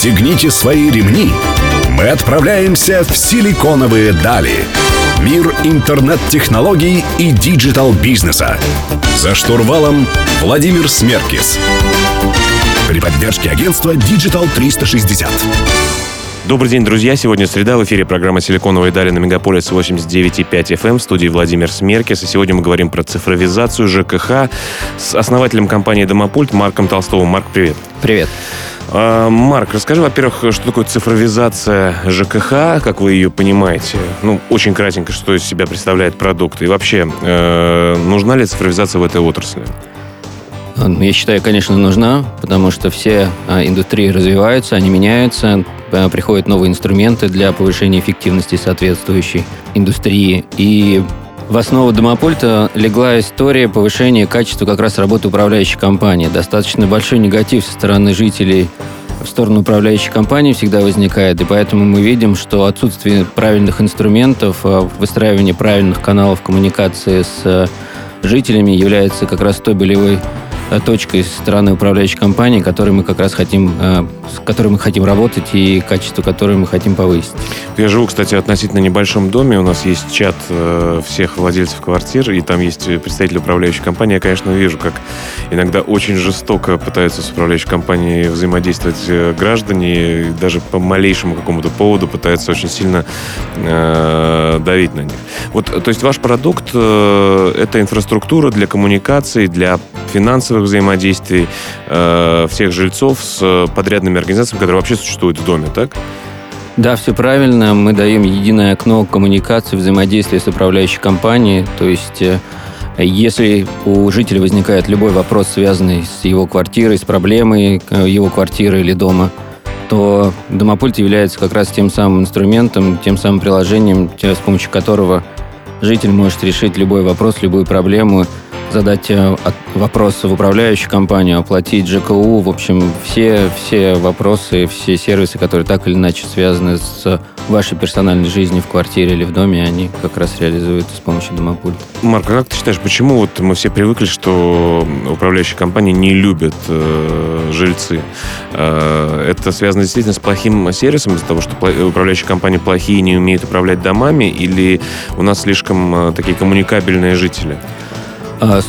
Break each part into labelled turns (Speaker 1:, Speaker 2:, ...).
Speaker 1: Пристегните свои ремни. Мы отправляемся в силиконовые дали. Мир интернет-технологий и digital-бизнеса. За штурвалом Владимир Смеркис. При поддержке агентства Digital 360.
Speaker 2: Добрый день, друзья. Сегодня среда. В эфире программа «Силиконовые дали» на Мегаполис 89,5 FM в студии Владимир Смеркис. И сегодня мы говорим про цифровизацию ЖКХ с основателем компании «Домопульт» Марком Толстовым. Марк, привет.
Speaker 3: Привет.
Speaker 2: А, Марк, расскажи, во-первых, что такое цифровизация ЖКХ, как вы ее понимаете? Ну, очень кратенько, что из себя представляет продукт. И вообще, э, нужна ли цифровизация в этой отрасли?
Speaker 3: Ну, я считаю, конечно, нужна, потому что все а, индустрии развиваются, они меняются, а, приходят новые инструменты для повышения эффективности соответствующей индустрии. И в основу домопульта легла история повышения качества как раз работы управляющей компании. Достаточно большой негатив со стороны жителей в сторону управляющей компании всегда возникает, и поэтому мы видим, что отсутствие правильных инструментов, а, выстраивание правильных каналов коммуникации с жителями является как раз той болевой Э, точкой со стороны управляющей компании, которой мы как раз хотим, э, с которой мы хотим работать и качество которой мы хотим повысить.
Speaker 2: Я живу, кстати, относительно небольшом доме. У нас есть чат э, всех владельцев квартир, и там есть представители управляющей компании. Я, конечно, вижу, как иногда очень жестоко пытаются с управляющей компанией взаимодействовать граждане, даже по малейшему какому-то поводу пытаются очень сильно э, давить на них. Вот, то есть ваш продукт э, это инфраструктура для коммуникации, для финансовых финансовых взаимодействий э, всех жильцов с подрядными организациями, которые вообще существуют в доме, так?
Speaker 3: Да, все правильно. Мы даем единое окно коммуникации, взаимодействия с управляющей компанией. То есть, э, если у жителя возникает любой вопрос, связанный с его квартирой, с проблемой э, его квартиры или дома, то домопульт является как раз тем самым инструментом, тем самым приложением, с помощью которого житель может решить любой вопрос, любую проблему, задать э, вопрос в управляющую компанию, оплатить ЖКУ, в общем, все, все вопросы, все сервисы, которые так или иначе связаны с вашей персональной жизнью в квартире или в доме, они как раз реализуются с помощью домопульта.
Speaker 2: Марк, как ты считаешь, почему вот мы все привыкли, что управляющие компании не любят э, жильцы? Э, это связано действительно с плохим сервисом, из-за того, что управляющие компании плохие, не умеют управлять домами, или у нас слишком э, такие коммуникабельные жители?
Speaker 3: А,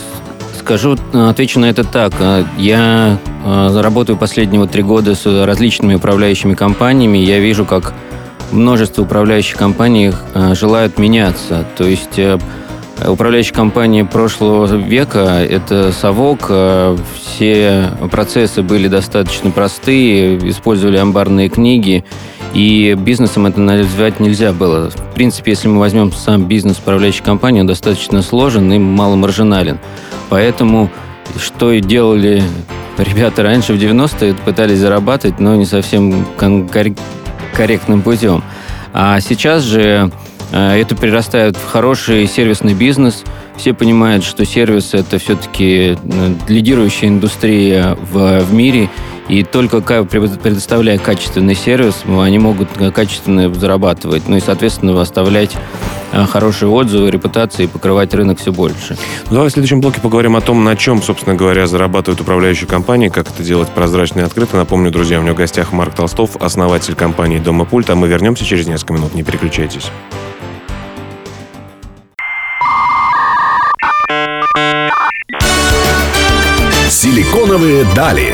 Speaker 3: скажу, отвечу на это так. А, я а, работаю последние вот три года с различными управляющими компаниями. Я вижу, как множество управляющих компаний желают меняться. То есть э, управляющие компании прошлого века – это совок. Все процессы были достаточно простые, использовали амбарные книги. И бизнесом это назвать нельзя было. В принципе, если мы возьмем сам бизнес управляющей компании, он достаточно сложен и маломаржинален. Поэтому что и делали ребята раньше в 90-е, пытались зарабатывать, но не совсем корректным путем. А сейчас же э, это прирастает в хороший сервисный бизнес. Все понимают, что сервис это все-таки э, лидирующая индустрия в, в мире, и только предоставляя качественный сервис, они могут качественно зарабатывать. Ну и, соответственно, оставлять э, хорошие отзывы, репутации и покрывать рынок все больше.
Speaker 2: Ну, давай в следующем блоке поговорим о том, на чем, собственно говоря, зарабатывают управляющие компании, как это делать прозрачно и открыто. Напомню, друзья, у меня в гостях Марк Толстов, основатель компании «Дома Пульт», а мы вернемся через несколько минут. Не переключайтесь.
Speaker 1: Силиконовые дали.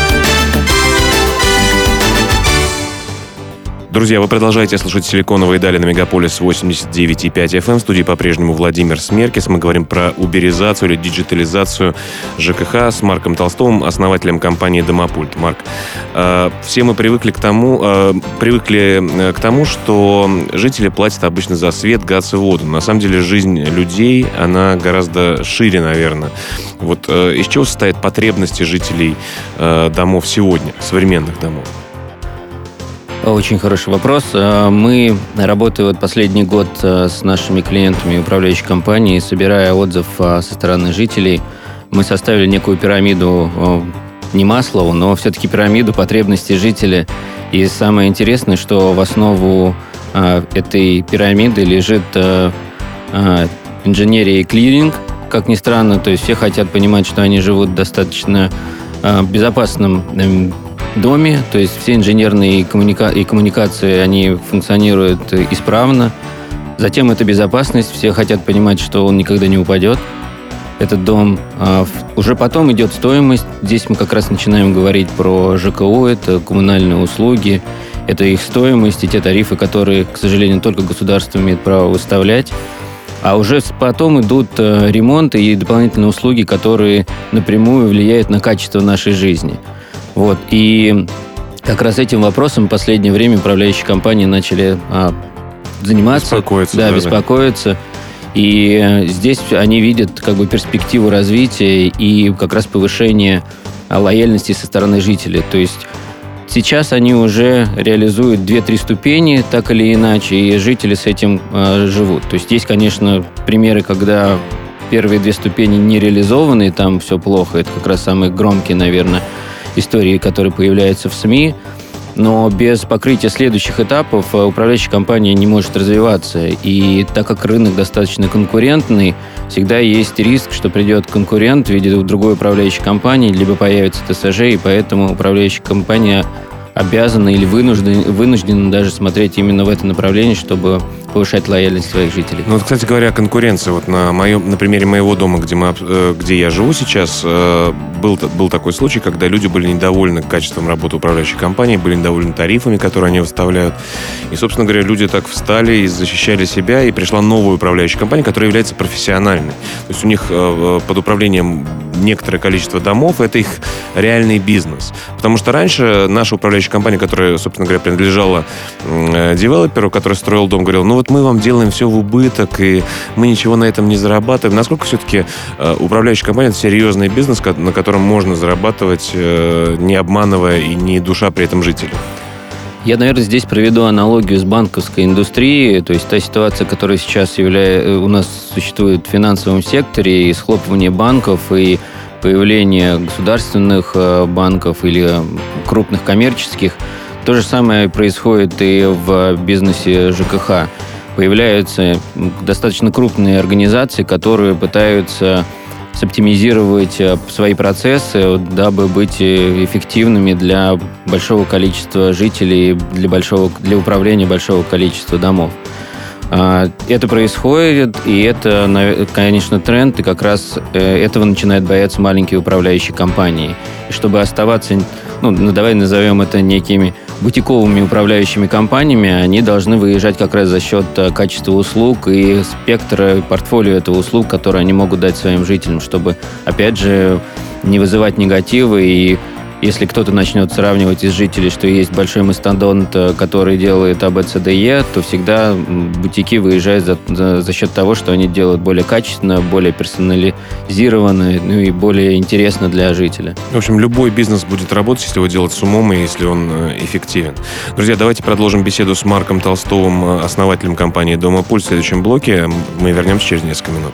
Speaker 2: Друзья, вы продолжаете слушать «Силиконовые дали» на Мегаполис 89,5 FM. В студии по-прежнему Владимир Смеркис. Мы говорим про уберизацию или диджитализацию ЖКХ с Марком Толстовым, основателем компании «Домопульт». Марк, э, все мы привыкли к тому, э, привыкли э, к тому, что жители платят обычно за свет, газ и воду. На самом деле жизнь людей, она гораздо шире, наверное. Вот из чего состоят потребности жителей домов сегодня, современных домов?
Speaker 3: Очень хороший вопрос. Э, мы работаем вот последний год э, с нашими клиентами управляющей компании, собирая отзыв э, со стороны жителей. Мы составили некую пирамиду, не Маслову, но все-таки пирамиду потребностей жителя. И самое интересное, что в основу этой пирамиды лежит инженерия и клиринг, как ни странно. То есть все хотят понимать, что они живут достаточно безопасном эм, доме, то есть все инженерные и коммуникации, они функционируют исправно. Затем это безопасность, все хотят понимать, что он никогда не упадет. Этот дом. А, уже потом идет стоимость. Здесь мы как раз начинаем говорить про ЖКУ, это коммунальные услуги, это их стоимость и те тарифы, которые, к сожалению, только государство имеет право выставлять. А уже потом идут э, ремонты и дополнительные услуги, которые напрямую влияют на качество нашей жизни. Вот. И как раз этим вопросом в последнее время управляющие компании начали а, заниматься.
Speaker 2: Беспокоиться.
Speaker 3: Да,
Speaker 2: да,
Speaker 3: беспокоиться. И э, здесь они видят как бы перспективу развития и как раз повышения а, лояльности со стороны жителей. То есть сейчас они уже реализуют 2-3 ступени, так или иначе, и жители с этим э, живут. То есть есть, конечно, примеры, когда первые две ступени не реализованы, и там все плохо. Это как раз самые громкие, наверное, истории, которые появляются в СМИ. Но без покрытия следующих этапов э, управляющая компания не может развиваться. И так как рынок достаточно конкурентный, всегда есть риск, что придет конкурент в виде другой управляющей компании, либо появится ТСЖ, и поэтому управляющая компания обязана или вынуждена, вынуждена даже смотреть именно в это направление, чтобы повышать лояльность своих жителей.
Speaker 2: Ну, вот, кстати говоря, о конкуренции. Вот на, моем, на примере моего дома, где, мы, э, где я живу сейчас, э, был, был такой случай, когда люди были недовольны качеством работы управляющей компании, были недовольны тарифами, которые они выставляют. И, собственно говоря, люди так встали и защищали себя, и пришла новая управляющая компания, которая является профессиональной. То есть у них э, под управлением некоторое количество домов, это их реальный бизнес. Потому что раньше наша управляющая компания, которая, собственно говоря, принадлежала девелоперу, который строил дом, говорил, ну вот мы вам делаем все в убыток, и мы ничего на этом не зарабатываем. Насколько все-таки э, управляющая компания это серьезный бизнес, на котором можно зарабатывать, э, не обманывая и не душа при этом жителей?
Speaker 3: Я, наверное, здесь проведу аналогию с банковской индустрией, то есть та ситуация, которая сейчас является, э, у нас существует в финансовом секторе, и схлопывание банков, и появление государственных банков или крупных коммерческих. То же самое происходит и в бизнесе ЖКХ появляются достаточно крупные организации, которые пытаются соптимизировать э, свои процессы, дабы быть э, эффективными для большого количества жителей, для, большого, для управления большого количества домов. А, это происходит, и это, конечно, тренд, и как раз э, этого начинают бояться маленькие управляющие компании. И чтобы оставаться, ну, ну давай назовем это некими бутиковыми управляющими компаниями, они должны выезжать как раз за счет э, качества услуг и спектра портфолио этого услуг, которые они могут дать своим жителям, чтобы, опять же, не вызывать негатива и если кто-то начнет сравнивать из жителей, что есть большой мастодонт, э, который делает АБЦДЕ, то всегда бутики выезжают за, за, за счет того, что они делают более качественно, более персонализированно, ну и более интересно для жителя.
Speaker 2: В общем, любой бизнес будет работать, если его делать с умом и если он э, эффективен. Друзья, давайте продолжим беседу с Марком Толстовым, э, основателем компании «Дома Пульс» в следующем блоке. Мы вернемся через несколько минут.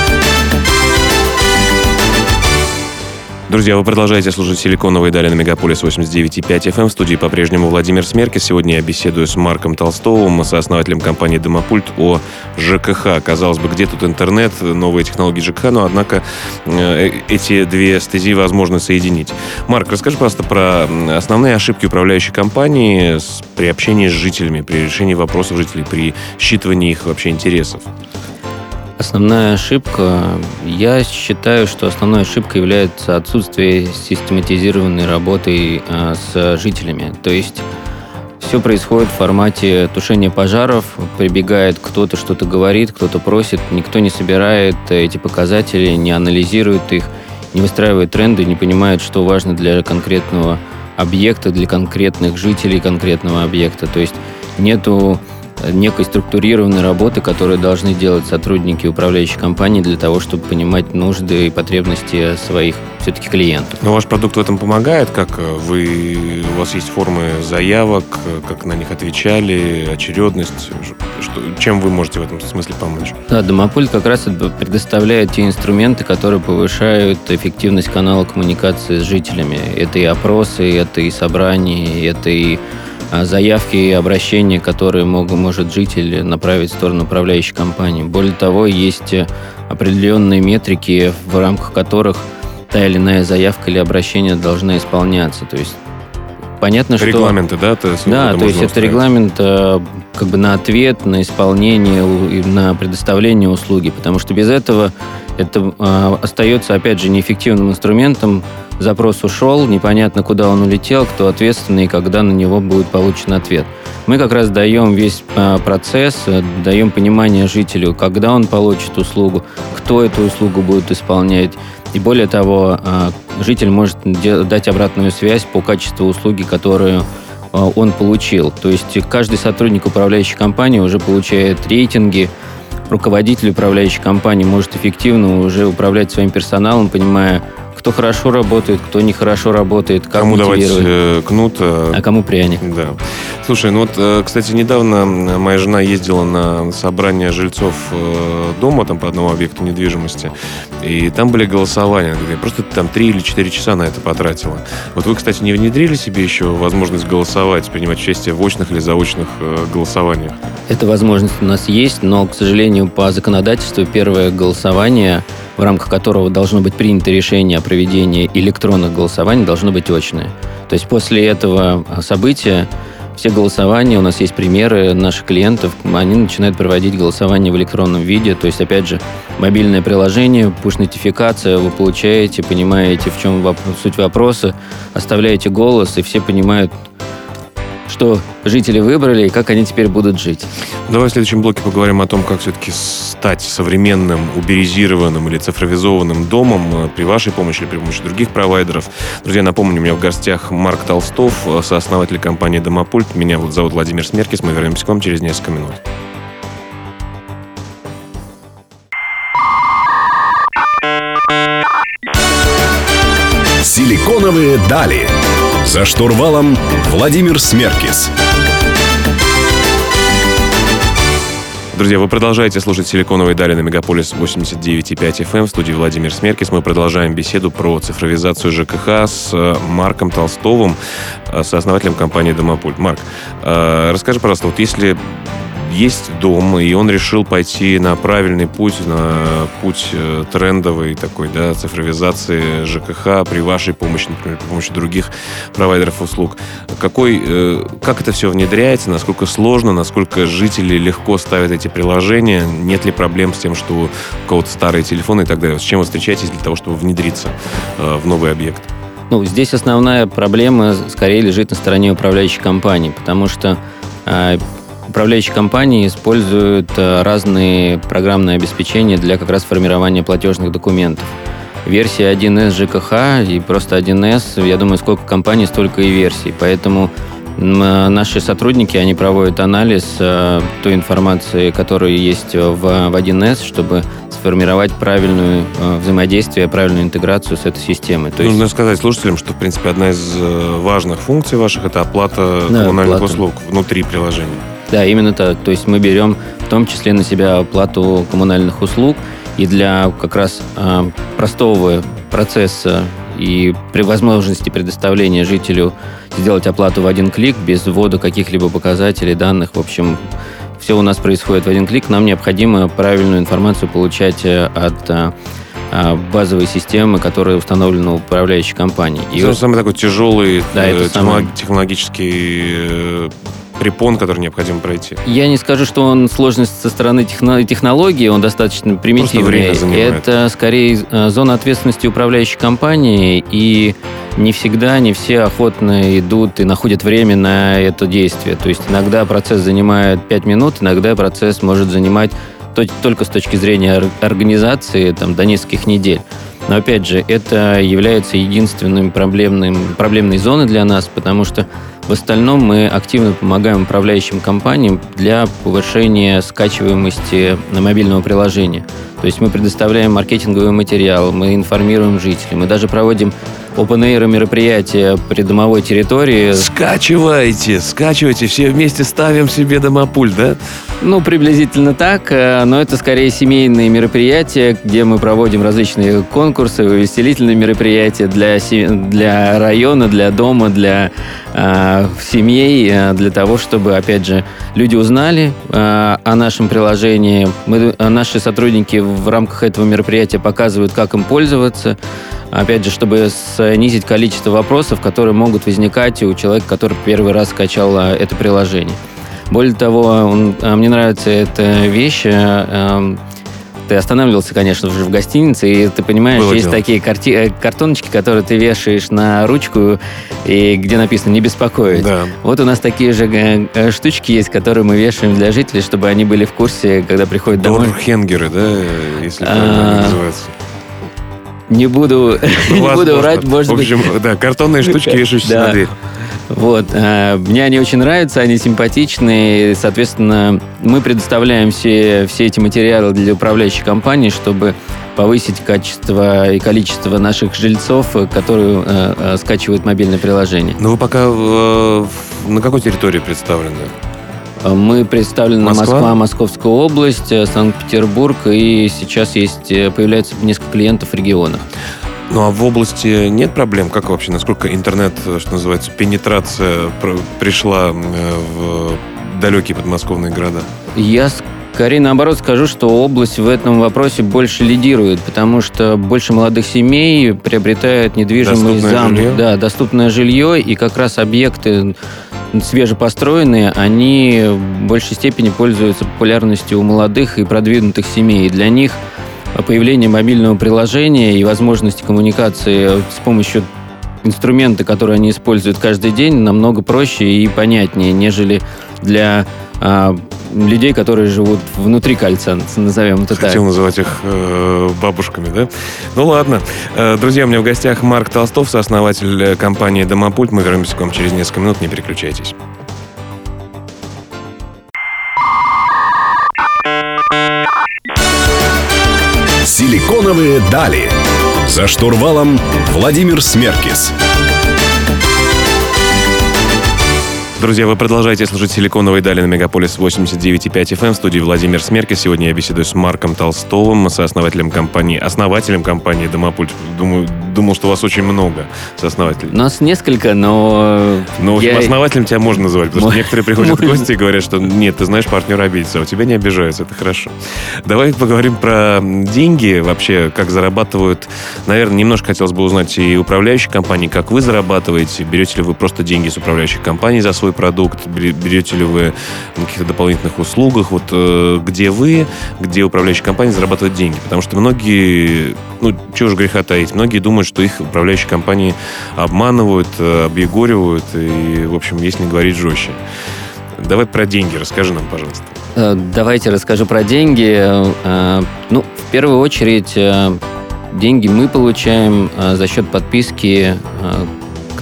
Speaker 2: Друзья, вы продолжаете слушать «Силиконовые дали» на Мегаполис 89.5 FM. В студии по-прежнему Владимир Смеркис. Сегодня я беседую с Марком Толстовым, сооснователем компании «Домопульт» о ЖКХ. Казалось бы, где тут интернет, новые технологии ЖКХ, но, однако, э, эти две стези возможно соединить. Марк, расскажи, пожалуйста, про основные ошибки управляющей компании при общении с жителями, при решении вопросов жителей, при считывании их вообще интересов.
Speaker 3: Основная ошибка, я считаю, что основной ошибкой является отсутствие систематизированной работы э, с жителями. То есть все происходит в формате тушения пожаров, прибегает кто-то, что-то говорит, кто-то просит, никто не собирает эти показатели, не анализирует их, не выстраивает тренды, не понимает, что важно для конкретного объекта, для конкретных жителей конкретного объекта. То есть нету некой структурированной работы, которую должны делать сотрудники управляющей компании для того, чтобы понимать нужды и потребности своих все-таки клиенту.
Speaker 2: Но ваш продукт в этом помогает? Как вы, у вас есть формы заявок, как на них отвечали, очередность? Что, чем вы можете в этом смысле помочь?
Speaker 3: Да, Домопульт как раз предоставляет те инструменты, которые повышают эффективность канала коммуникации с жителями. Это и опросы, это и собрания, это и заявки и обращения, которые мог, может житель направить в сторону управляющей компании. Более того, есть определенные метрики, в рамках которых та или иная заявка или обращение должна исполняться. То есть понятно, что...
Speaker 2: Регламенты, да?
Speaker 3: То есть, да, то есть это регламент э, как бы на ответ, на исполнение, на предоставление услуги, потому что без этого это э, остается, опять же, неэффективным инструментом. Запрос ушел, непонятно, куда он улетел, кто ответственный и когда на него будет получен ответ. Мы как раз даем весь э, процесс, э, даем понимание жителю, когда он получит услугу, кто эту услугу будет исполнять, и более того, а, житель может дать обратную связь по качеству услуги, которую он получил. То есть каждый сотрудник управляющей компании уже получает рейтинги, руководитель управляющей компании может эффективно уже управлять своим персоналом, понимая, кто хорошо работает, кто нехорошо работает, как
Speaker 2: Кому давать э, кнут,
Speaker 3: а, а кому пряник.
Speaker 2: Да. Слушай, ну вот, э, кстати, недавно моя жена ездила на собрание жильцов э, дома там по одному объекту недвижимости, и там были голосования. Я просто там три или четыре часа на это потратила. Вот вы, кстати, не внедрили себе еще возможность голосовать, принимать участие в очных или заочных э, голосованиях?
Speaker 3: Эта возможность у нас есть, но, к сожалению, по законодательству первое голосование в рамках которого должно быть принято решение о проведении электронных голосований, должно быть очное. То есть после этого события все голосования, у нас есть примеры наших клиентов, они начинают проводить голосование в электронном виде. То есть, опять же, мобильное приложение, пуш-нотификация, вы получаете, понимаете, в чем суть вопроса, оставляете голос, и все понимают, что жители выбрали и как они теперь будут жить.
Speaker 2: Давай в следующем блоке поговорим о том, как все-таки стать современным, уберизированным или цифровизованным домом э, при вашей помощи или при помощи других провайдеров. Друзья, напомню, у меня в гостях Марк Толстов, э, сооснователь компании «Домопульт». Меня вот зовут Владимир Смеркис. Мы вернемся к вам через несколько минут.
Speaker 1: Силиконовые дали. За штурвалом Владимир Смеркис.
Speaker 2: Друзья, вы продолжаете слушать «Силиконовые дали» на Мегаполис 89,5 FM. Эм. В студии Владимир Смеркис. Мы продолжаем беседу про цифровизацию ЖКХ с э, Марком Толстовым, э, сооснователем компании «Домопульт». Марк, э, расскажи, пожалуйста, вот если есть дом, и он решил пойти на правильный путь, на путь э, трендовый такой, да, цифровизации ЖКХ при вашей помощи, например, при помощи других провайдеров услуг. Какой, э, как это все внедряется, насколько сложно, насколько жители легко ставят эти приложения, нет ли проблем с тем, что у кого-то старые телефоны и так далее. С чем вы встречаетесь для того, чтобы внедриться э, в новый объект?
Speaker 3: Ну, здесь основная проблема скорее лежит на стороне управляющей компании, потому что Управляющие компании используют э, разные программные обеспечения для как раз формирования платежных документов. Версия 1С ЖКХ и просто 1С, я думаю, сколько компаний, столько и версий. Поэтому наши сотрудники, они проводят анализ э, той информации, которая есть в, в 1С, чтобы сформировать правильную э, взаимодействие, правильную интеграцию с этой системой.
Speaker 2: То Нужно есть... сказать слушателям, что, в принципе, одна из э, важных функций ваших – это оплата да, коммунальных оплата. услуг внутри приложения.
Speaker 3: Да, именно так. То есть мы берем в том числе на себя оплату коммунальных услуг, и для как раз э, простого процесса и при возможности предоставления жителю сделать оплату в один клик без ввода каких-либо показателей, данных, в общем, все у нас происходит в один клик. Нам необходимо правильную информацию получать э, от э, базовой системы, которая установлена управляющей компании.
Speaker 2: И это самый такой тяжелый да, э, технолог, самый... технологический препон, который необходимо пройти?
Speaker 3: Я не скажу, что он сложность со стороны техно- технологии, он достаточно примитивный. Это скорее э, зона ответственности управляющей компании, и не всегда, не все охотно идут и находят время на это действие. То есть иногда процесс занимает 5 минут, иногда процесс может занимать только с точки зрения организации там, до нескольких недель. Но опять же, это является единственным проблемным, проблемной зоной для нас, потому что в остальном мы активно помогаем управляющим компаниям для повышения скачиваемости на мобильного приложения. То есть мы предоставляем маркетинговый материал, мы информируем жителей, мы даже проводим open air мероприятия при домовой территории.
Speaker 2: Скачивайте, скачивайте, все вместе ставим себе домопульт, да?
Speaker 3: Ну, приблизительно так, э, но это скорее семейные мероприятия, где мы проводим различные конкурсы, увеселительные мероприятия для, для района, для дома, для э, семей, э, для того, чтобы, опять же, люди узнали э, о нашем приложении. Мы, э, наши сотрудники в рамках этого мероприятия показывают, как им пользоваться, опять же, чтобы снизить количество вопросов, которые могут возникать у человека, который первый раз скачал а, это приложение. Более того, он, а, мне нравится эта вещь. А, эм, ты останавливался, конечно же, в гостинице, и ты понимаешь, Было есть дело. такие карти- э, картоночки, которые ты вешаешь на ручку, и где написано «не беспокоить». Да. Вот у нас такие же э, э, штучки есть, которые мы вешаем для жителей, чтобы они были в курсе, когда приходят домой.
Speaker 2: Дорхенгеры, да, если правильно называется.
Speaker 3: Не буду, не буду врать, может
Speaker 2: быть. В общем, да, картонные штучки вешающиеся на дверь.
Speaker 3: Вот. Э, мне они очень нравятся, они симпатичные. Соответственно, мы предоставляем все, все эти материалы для управляющей компании, чтобы повысить качество и количество наших жильцов, которые э, э, скачивают мобильное приложение.
Speaker 2: Но вы пока э, на какой территории представлены?
Speaker 3: Мы представлены Москва? Москва, Московская область, э, Санкт-Петербург, и сейчас есть, э, появляется несколько клиентов в регионах.
Speaker 2: Ну а в области нет проблем? Как вообще, насколько интернет, э, что называется, пенетрация пришла в далекие подмосковные города?
Speaker 3: Я скорее наоборот скажу, что область в этом вопросе больше лидирует, потому что больше молодых семей приобретают недвижимость зам, да, доступное жилье, и как раз объекты свежепостроенные, они в большей степени пользуются популярностью у молодых и продвинутых семей. И для них появление мобильного приложения и возможности коммуникации с помощью инструмента, которые они используют каждый день, намного проще и понятнее, нежели для а, людей, которые живут внутри кольца, назовем это
Speaker 2: Хотел так. Хотел называть их э, бабушками, да? Ну ладно. Э, друзья, у меня в гостях Марк Толстов, сооснователь э, компании «Домопульт». Мы вернемся к вам через несколько минут, не переключайтесь.
Speaker 1: Силиконовые дали. За штурвалом Владимир Смеркис.
Speaker 2: Друзья, вы продолжаете слушать «Силиконовые дали» на Мегаполис 89.5 FM. В студии Владимир Смерки. Сегодня я беседую с Марком Толстовым, сооснователем компании, основателем компании «Домопульт». Думаю, думал, что у вас очень много сооснователей.
Speaker 3: Нас несколько, но...
Speaker 2: Ну, я... основателем тебя можно называть, потому что некоторые приходят в гости и говорят, что нет, ты знаешь, партнер обидится, а у тебя не обижаются, это хорошо. Давай поговорим про деньги, вообще, как зарабатывают. Наверное, немножко хотелось бы узнать и управляющие компании, как вы зарабатываете, берете ли вы просто деньги с управляющих компаний за свой свой продукт, берете ли вы на каких-то дополнительных услугах, вот э, где вы, где управляющая компания зарабатывает деньги. Потому что многие, ну, чего же греха таить, многие думают, что их управляющие компании обманывают, э, объегоривают, и, в общем, если не говорить жестче. Давай про деньги расскажи нам, пожалуйста.
Speaker 3: Э, давайте расскажу про деньги. Ну, в первую очередь, деньги мы получаем за счет подписки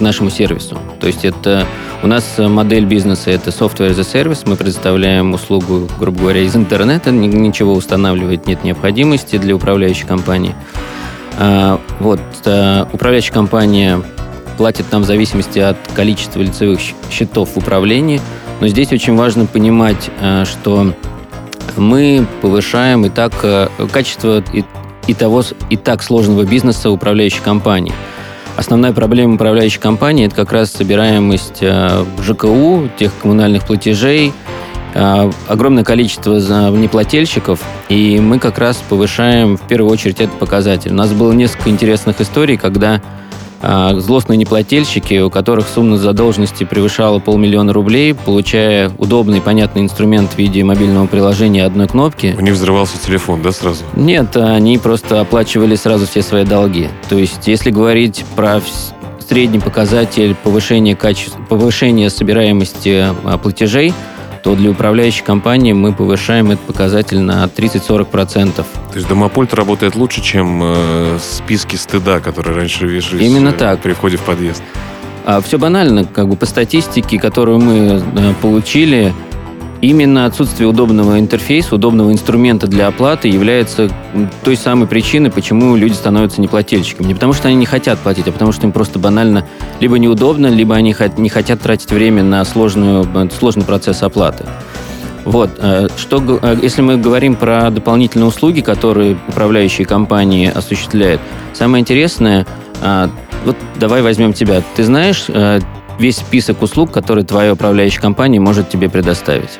Speaker 3: к нашему сервису. То есть это у нас модель бизнеса это software as a service. Мы предоставляем услугу, грубо говоря, из интернета. Ничего устанавливать нет необходимости для управляющей компании. А, вот а, управляющая компания платит нам в зависимости от количества лицевых счетов в управлении. Но здесь очень важно понимать, а, что мы повышаем и так качество и, и того и так сложного бизнеса управляющей компании. Основная проблема управляющей компании – это как раз собираемость э, ЖКУ, тех коммунальных платежей, э, огромное количество неплательщиков, и мы как раз повышаем в первую очередь этот показатель. У нас было несколько интересных историй, когда злостные неплательщики, у которых сумма задолженности превышала полмиллиона рублей, получая удобный понятный инструмент в виде мобильного приложения одной кнопки.
Speaker 2: У них взрывался телефон, да, сразу?
Speaker 3: Нет, они просто оплачивали сразу все свои долги. То есть, если говорить про средний показатель повышения, качества, повышения собираемости а, платежей, то для управляющей компании мы повышаем этот показатель на 30-40%. То
Speaker 2: есть домопульт работает лучше, чем э, списки стыда, которые раньше вешались
Speaker 3: Именно э, так.
Speaker 2: при входе в подъезд?
Speaker 3: А, все банально, как бы по статистике, которую мы э, получили, Именно отсутствие удобного интерфейса, удобного инструмента для оплаты является той самой причиной, почему люди становятся неплательщиками. Не потому, что они не хотят платить, а потому, что им просто банально либо неудобно, либо они не хотят тратить время на сложную, сложный процесс оплаты. Вот, э, что, э, если мы говорим про дополнительные услуги, которые управляющие компании осуществляют, самое интересное, э, вот давай возьмем тебя. Ты знаешь весь список услуг, которые твоя управляющая компания может тебе предоставить?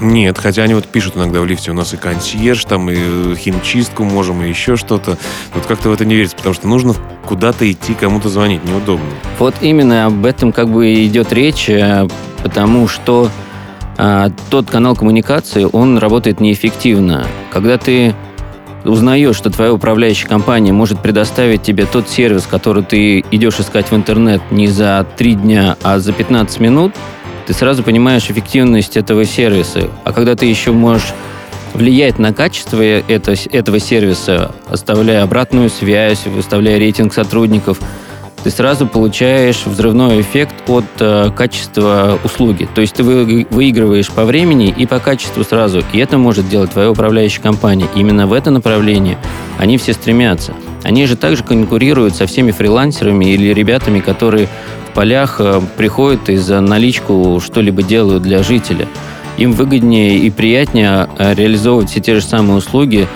Speaker 2: Нет, хотя они вот пишут иногда в лифте, у нас и консьерж, там и химчистку можем, и еще что-то. Вот как-то в это не верится, потому что нужно куда-то идти, кому-то звонить, неудобно.
Speaker 3: Вот именно об этом как бы идет речь, потому что а, тот канал коммуникации, он работает неэффективно. Когда ты узнаешь, что твоя управляющая компания может предоставить тебе тот сервис, который ты идешь искать в интернет не за 3 дня, а за 15 минут, ты сразу понимаешь эффективность этого сервиса. А когда ты еще можешь влиять на качество это, этого сервиса, оставляя обратную связь, выставляя рейтинг сотрудников – ты сразу получаешь взрывной эффект от э, качества услуги. То есть ты вы, выигрываешь по времени и по качеству сразу. И это может делать твоя управляющая компания. Именно в это направление они все стремятся. Они же также конкурируют со всеми фрилансерами или ребятами, которые в полях э, приходят и за наличку что-либо делают для жителя. Им выгоднее и приятнее э, реализовывать все те же самые услуги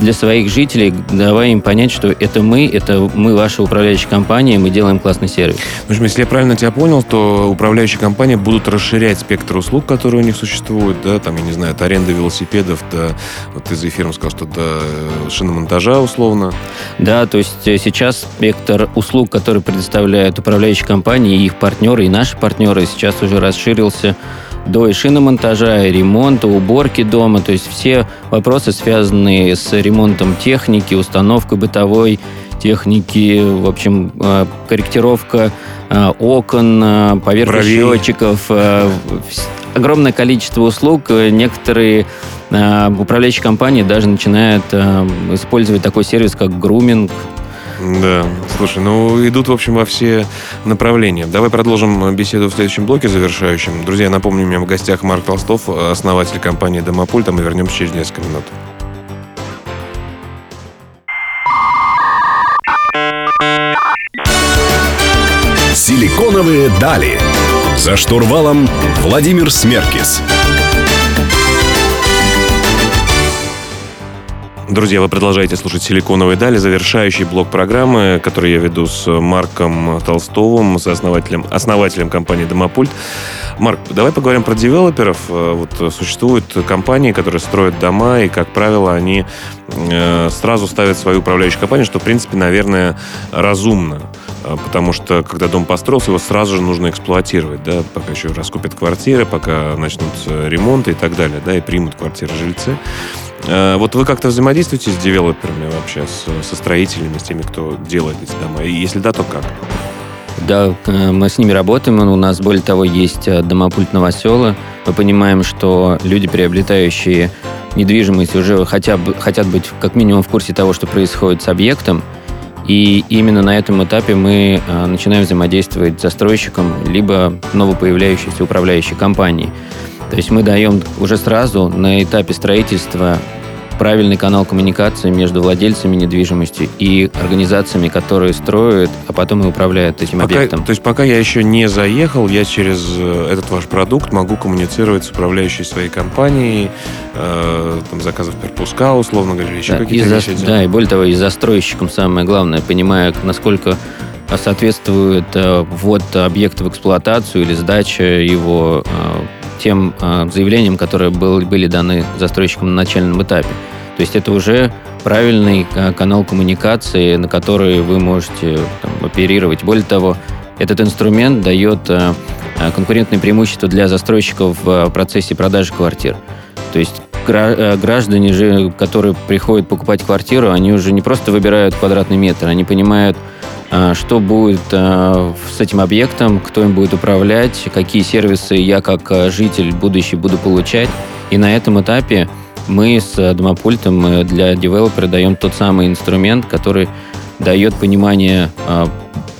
Speaker 3: для своих жителей, давая им понять, что это мы, это мы ваша управляющая компания, мы делаем классный сервис.
Speaker 2: В общем, если я правильно тебя понял, то управляющие компании будут расширять спектр услуг, которые у них существуют, да, там, я не знаю, от аренды велосипедов до, вот ты за эфиром сказал, что до шиномонтажа условно.
Speaker 3: Да, то есть э, сейчас спектр услуг, которые предоставляют управляющие компании и их партнеры, и наши партнеры сейчас уже расширился до и шиномонтажа, и ремонта, уборки дома. То есть все вопросы, связанные с ремонтом техники, установкой бытовой техники, в общем, э, корректировка э, окон, э, поверх счетчиков, огромное количество услуг. Некоторые управляющие компании даже начинают использовать такой сервис, как груминг,
Speaker 2: да, слушай, ну идут, в общем, во все направления. Давай продолжим беседу в следующем блоке завершающем. Друзья, напомню, у меня в гостях Марк Толстов, основатель компании «Домопульт», а мы вернемся через несколько минут.
Speaker 1: Силиконовые дали. За штурвалом Владимир Смеркис.
Speaker 2: Друзья, вы продолжаете слушать «Силиконовые дали», завершающий блок программы, который я веду с Марком Толстовым, с основателем, основателем компании «Домопульт». Марк, давай поговорим про девелоперов. Э, вот существуют компании, которые строят дома, и, как правило, они э, сразу ставят свою управляющую компанию, что, в принципе, наверное, разумно. Э, потому что, когда дом построился, его сразу же нужно эксплуатировать, да, пока еще раскупят квартиры, пока начнутся ремонты и так далее, да, и примут квартиры жильцы. Э, вот вы как-то взаимодействуете с девелоперами вообще, с, со строителями, с теми, кто делает эти дома? И если да, то как?
Speaker 3: Да, э, мы с ними работаем. У нас, более того, есть э, домопульт Новосела. Мы понимаем, что люди, приобретающие недвижимость, уже хотя бы, хотят быть как минимум в курсе того, что происходит с объектом. И именно на этом этапе мы начинаем взаимодействовать с застройщиком, либо новопоявляющейся управляющей компанией. То есть мы даем уже сразу на этапе строительства правильный канал коммуникации между владельцами недвижимости и организациями, которые строят, а потом и управляют этим
Speaker 2: пока,
Speaker 3: объектом.
Speaker 2: То есть пока я еще не заехал, я через э, этот ваш продукт могу коммуницировать с управляющей своей компанией, э, там, заказов перпуска, условно говоря, еще
Speaker 3: да,
Speaker 2: какие-то
Speaker 3: за, Да, и более того, и застройщиком самое главное, понимая, насколько соответствует э, ввод объекта в эксплуатацию или сдача его э, тем э, заявлениям, которые был, были даны застройщикам на начальном этапе. То есть это уже правильный э, канал коммуникации, на который вы можете там, оперировать. Более того, этот инструмент дает э, конкурентное преимущество для застройщиков в процессе продажи квартир. То есть граждане же, которые приходят покупать квартиру, они уже не просто выбирают квадратный метр, они понимают, что будет а, с этим объектом, кто им будет управлять, какие сервисы я как а, житель будущий буду получать. И на этом этапе мы с домопультом для девелопера даем тот самый инструмент, который дает понимание а,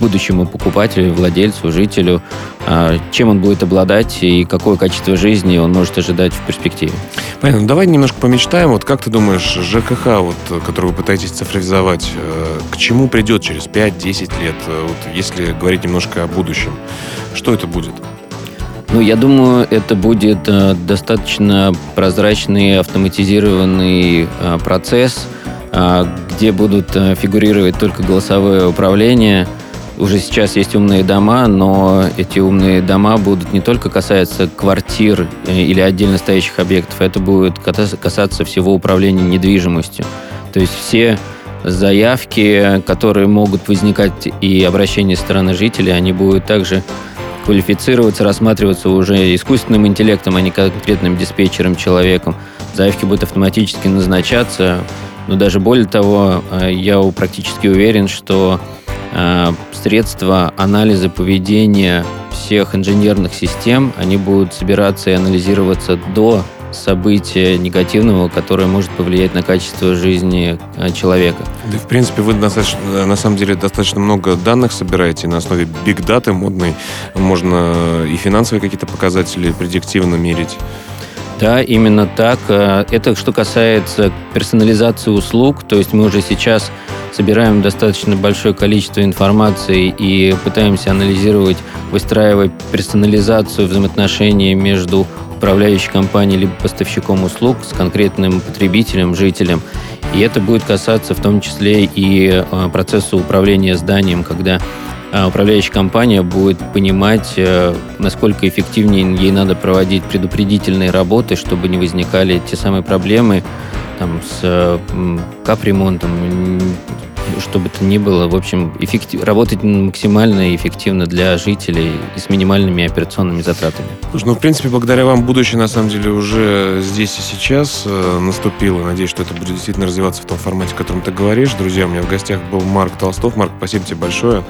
Speaker 3: будущему покупателю, владельцу, жителю, а, чем он будет обладать и какое качество жизни он может ожидать в перспективе.
Speaker 2: Понятно. Ну, давай немножко помечтаем. Вот как ты думаешь, ЖКХ, вот, который вы пытаетесь цифровизовать, э, к чему придет через 5-10 лет? Э, вот, если говорить немножко о будущем, что это будет?
Speaker 3: Ну, я думаю, это будет э, достаточно прозрачный автоматизированный э, процесс, э, где будут э, фигурировать только голосовое управление – уже сейчас есть умные дома, но эти умные дома будут не только касаться квартир э, или отдельно стоящих объектов, это будет касаться всего управления недвижимостью. То есть все заявки, которые могут возникать и обращения стороны жителей, они будут также квалифицироваться, рассматриваться уже искусственным интеллектом, а не конкретным диспетчером, человеком. Заявки будут автоматически назначаться. Но даже более того, э, я практически уверен, что Э, средства анализа поведения всех инженерных систем, они будут собираться и анализироваться до события негативного, которое может повлиять на качество жизни э, человека.
Speaker 2: Да, в принципе, вы достаточно, на самом деле достаточно много данных собираете на основе биг-даты модной. Можно и финансовые какие-то показатели предиктивно мерить.
Speaker 3: Да, именно так. Э, это что касается персонализации услуг, то есть мы уже сейчас собираем достаточно большое количество информации и пытаемся анализировать, выстраивать персонализацию взаимоотношений между управляющей компанией либо поставщиком услуг с конкретным потребителем, жителем. И это будет касаться в том числе и э, процесса управления зданием, когда управляющая компания будет понимать, э, насколько эффективнее ей надо проводить предупредительные работы, чтобы не возникали те самые проблемы там, с капремонтом, что бы то ни было, в общем, эффектив... работать максимально эффективно для жителей и с минимальными операционными затратами.
Speaker 2: Слушай, ну, в принципе, благодаря вам будущее, на самом деле, уже здесь и сейчас э, наступило. Надеюсь, что это будет действительно развиваться в том формате, о котором ты говоришь. Друзья, у меня в гостях был Марк Толстов. Марк, спасибо тебе большое.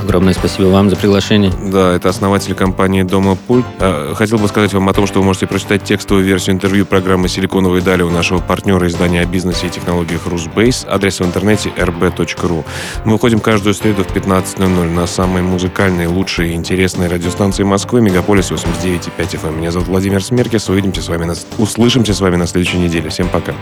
Speaker 3: Огромное спасибо вам за приглашение.
Speaker 2: Да, это основатель компании Дома Пульт. Э, хотел бы сказать вам о том, что вы можете прочитать текстовую версию интервью программы «Силиконовые дали» у нашего партнера издания о бизнесе и технологиях «Русбейс». Адрес в интернете rb rb.ru. Мы выходим каждую среду в 15.00 на самые музыкальные, лучшие и интересные радиостанции Москвы, Мегаполис 89.5 FM. Меня зовут Владимир Смеркис. Увидимся с вами, на... услышимся с вами на следующей неделе. Всем пока.